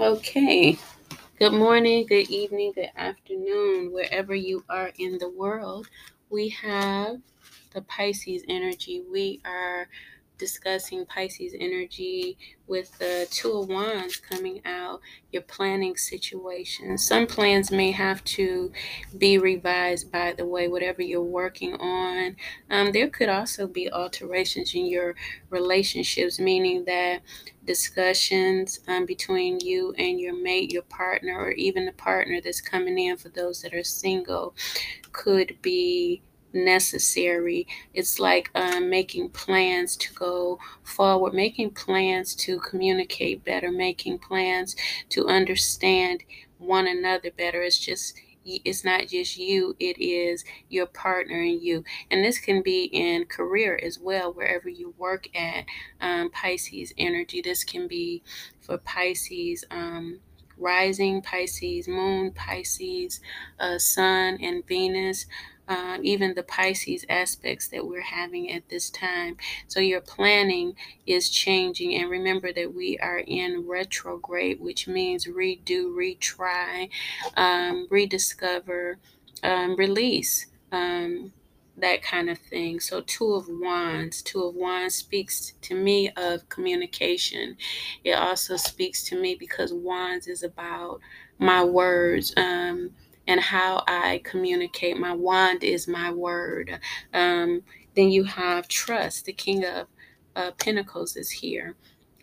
Okay. Good morning, good evening, good afternoon, wherever you are in the world. We have the Pisces energy. We are discussing Pisces energy with the Two of Wands coming out, your planning situation. Some plans may have to be revised by the way, whatever you're working on. Um, there could also be alterations in your relationships, meaning that discussions um, between you and your mate, your partner, or even the partner that's coming in for those that are single could be necessary. It's like um, making plans to go forward, making plans to communicate better, making plans to understand one another better. It's just it's not just you, it is your partner and you. And this can be in career as well, wherever you work at um, Pisces energy. This can be for Pisces. Um, rising Pisces, moon Pisces, uh, sun and Venus, uh, even the Pisces aspects that we're having at this time. So your planning is changing. And remember that we are in retrograde, which means redo, retry, um, rediscover, um, release. Um, that kind of thing. So, Two of Wands. Two of Wands speaks to me of communication. It also speaks to me because Wands is about my words. Um, and how I communicate. My wand is my word. Um, then you have trust. The King of uh, Pentacles is here.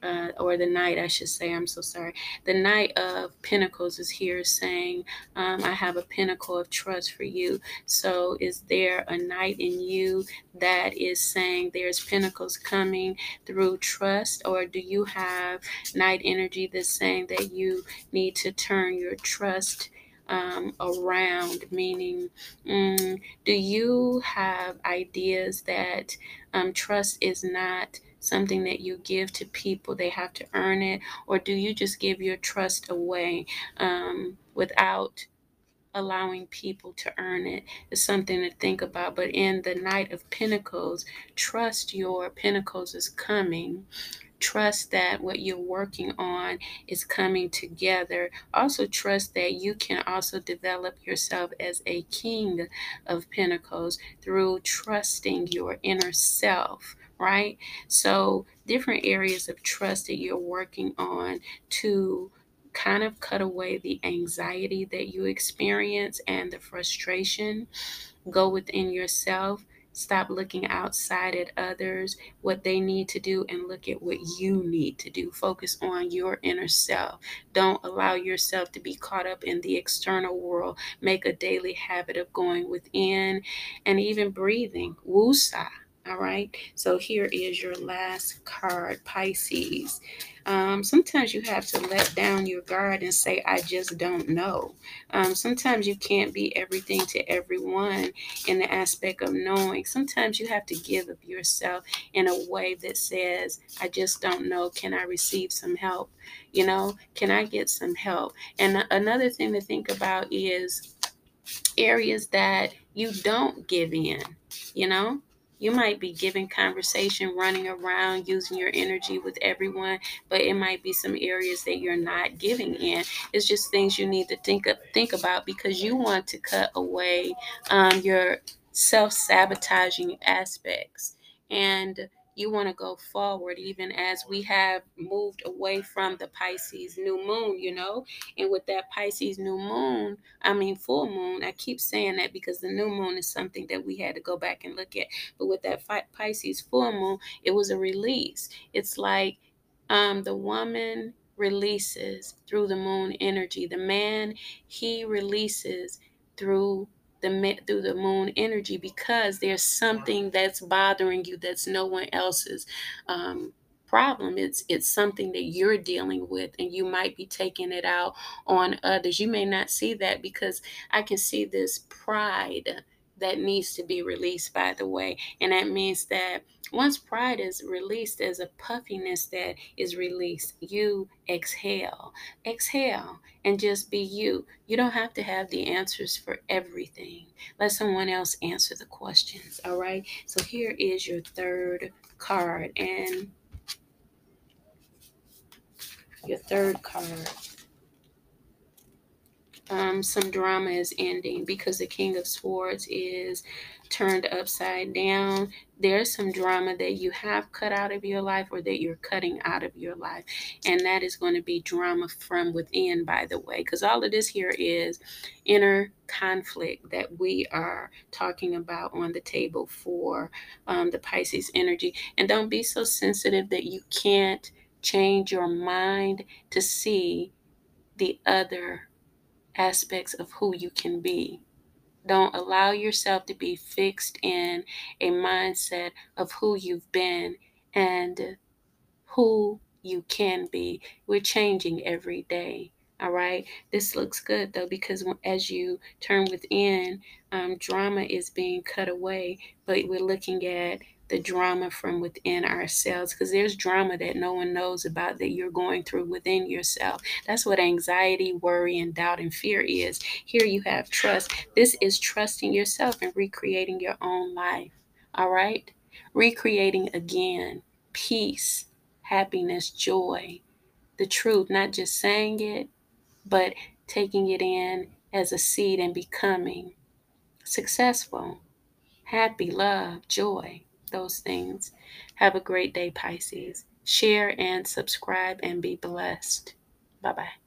Uh, or the knight, I should say. I'm so sorry. The knight of pentacles is here saying, um, I have a pinnacle of trust for you. So, is there a knight in you that is saying there's pinnacles coming through trust? Or do you have knight energy that's saying that you need to turn your trust um, around, meaning, mm, do you have ideas that um, trust is not something that you give to people, they have to earn it, or do you just give your trust away um, without? allowing people to earn it is something to think about. But in the Knight of Pentacles, trust your Pentacles is coming Trust that what you're working on is coming together. Also, trust that you can also develop yourself as a king of pentacles through trusting your inner self right? So, different areas of trust that you're working on to kind of cut away the anxiety that you experience and the frustration. Go within yourself Stop looking outside at others, what they need to do, and look at what you need to do. Focus on your inner self. Don't allow yourself to be caught up in the external world. Make a daily habit of going within and even breathing. Wusa. All right. So here is your last card, Pisces. Um, sometimes you have to let down your guard and say, I just don't know. Um, sometimes you can't be everything to everyone in the aspect of knowing. Sometimes you have to give of yourself in a way that says, I just don't know. Can I receive some help? You know, can I get some help? And another thing to think about is areas that you don't give in, you know? You might be giving conversation, running around, using your energy with everyone, but it might be some areas that you're not giving in. It's just things you need to think of, think about because you want to cut away um, your self sabotaging aspects and you want to go forward even as we have moved away from the Pisces new moon, you know. And with that Pisces new moon, I mean full moon, I keep saying that because the new moon is something that we had to go back and look at. But with that Pisces full moon, it was a release. It's like um, the woman releases through the moon energy, the man, he releases through the through the moon energy because there's something that's bothering you that's no one else's um, problem. It's it's something that you're dealing with and you might be taking it out on others. You may not see that because i can see this pride that needs to be released by the way and that means that once pride is released, there's a puffiness that is released. You exhale, exhale, and just be you. You don't have to have the answers for everything. Let someone else answer the questions. All right. So here is your third card, and your third card um, some drama is ending because the King of Swords is turned upside down. There's some drama that you have cut out of your life or that you're cutting out of your life. And that is going to be drama from within, by the way, because all of this here is inner conflict that we are talking about on the table for um, the Pisces energy. And don't be so sensitive that you can't change your mind to see the other aspects of who you can be. Don't allow yourself to be fixed in a mindset of who you've been and who you can be. We're changing every day. All right. This looks good though, because as you turn within, um, drama is being cut away, but we're looking at the drama from within ourselves because there's drama that no one knows about that you're going through within yourself. That's what anxiety, worry, and doubt and fear is. Here you have trust. This is trusting yourself and recreating your own life. All right? Recreating again peace, happiness, joy, the truth, not just saying it, but taking it in as a seed and becoming successful, happy, love, joy those things. Have a great day, Pisces. Share and subscribe and be blessed. Bye bye.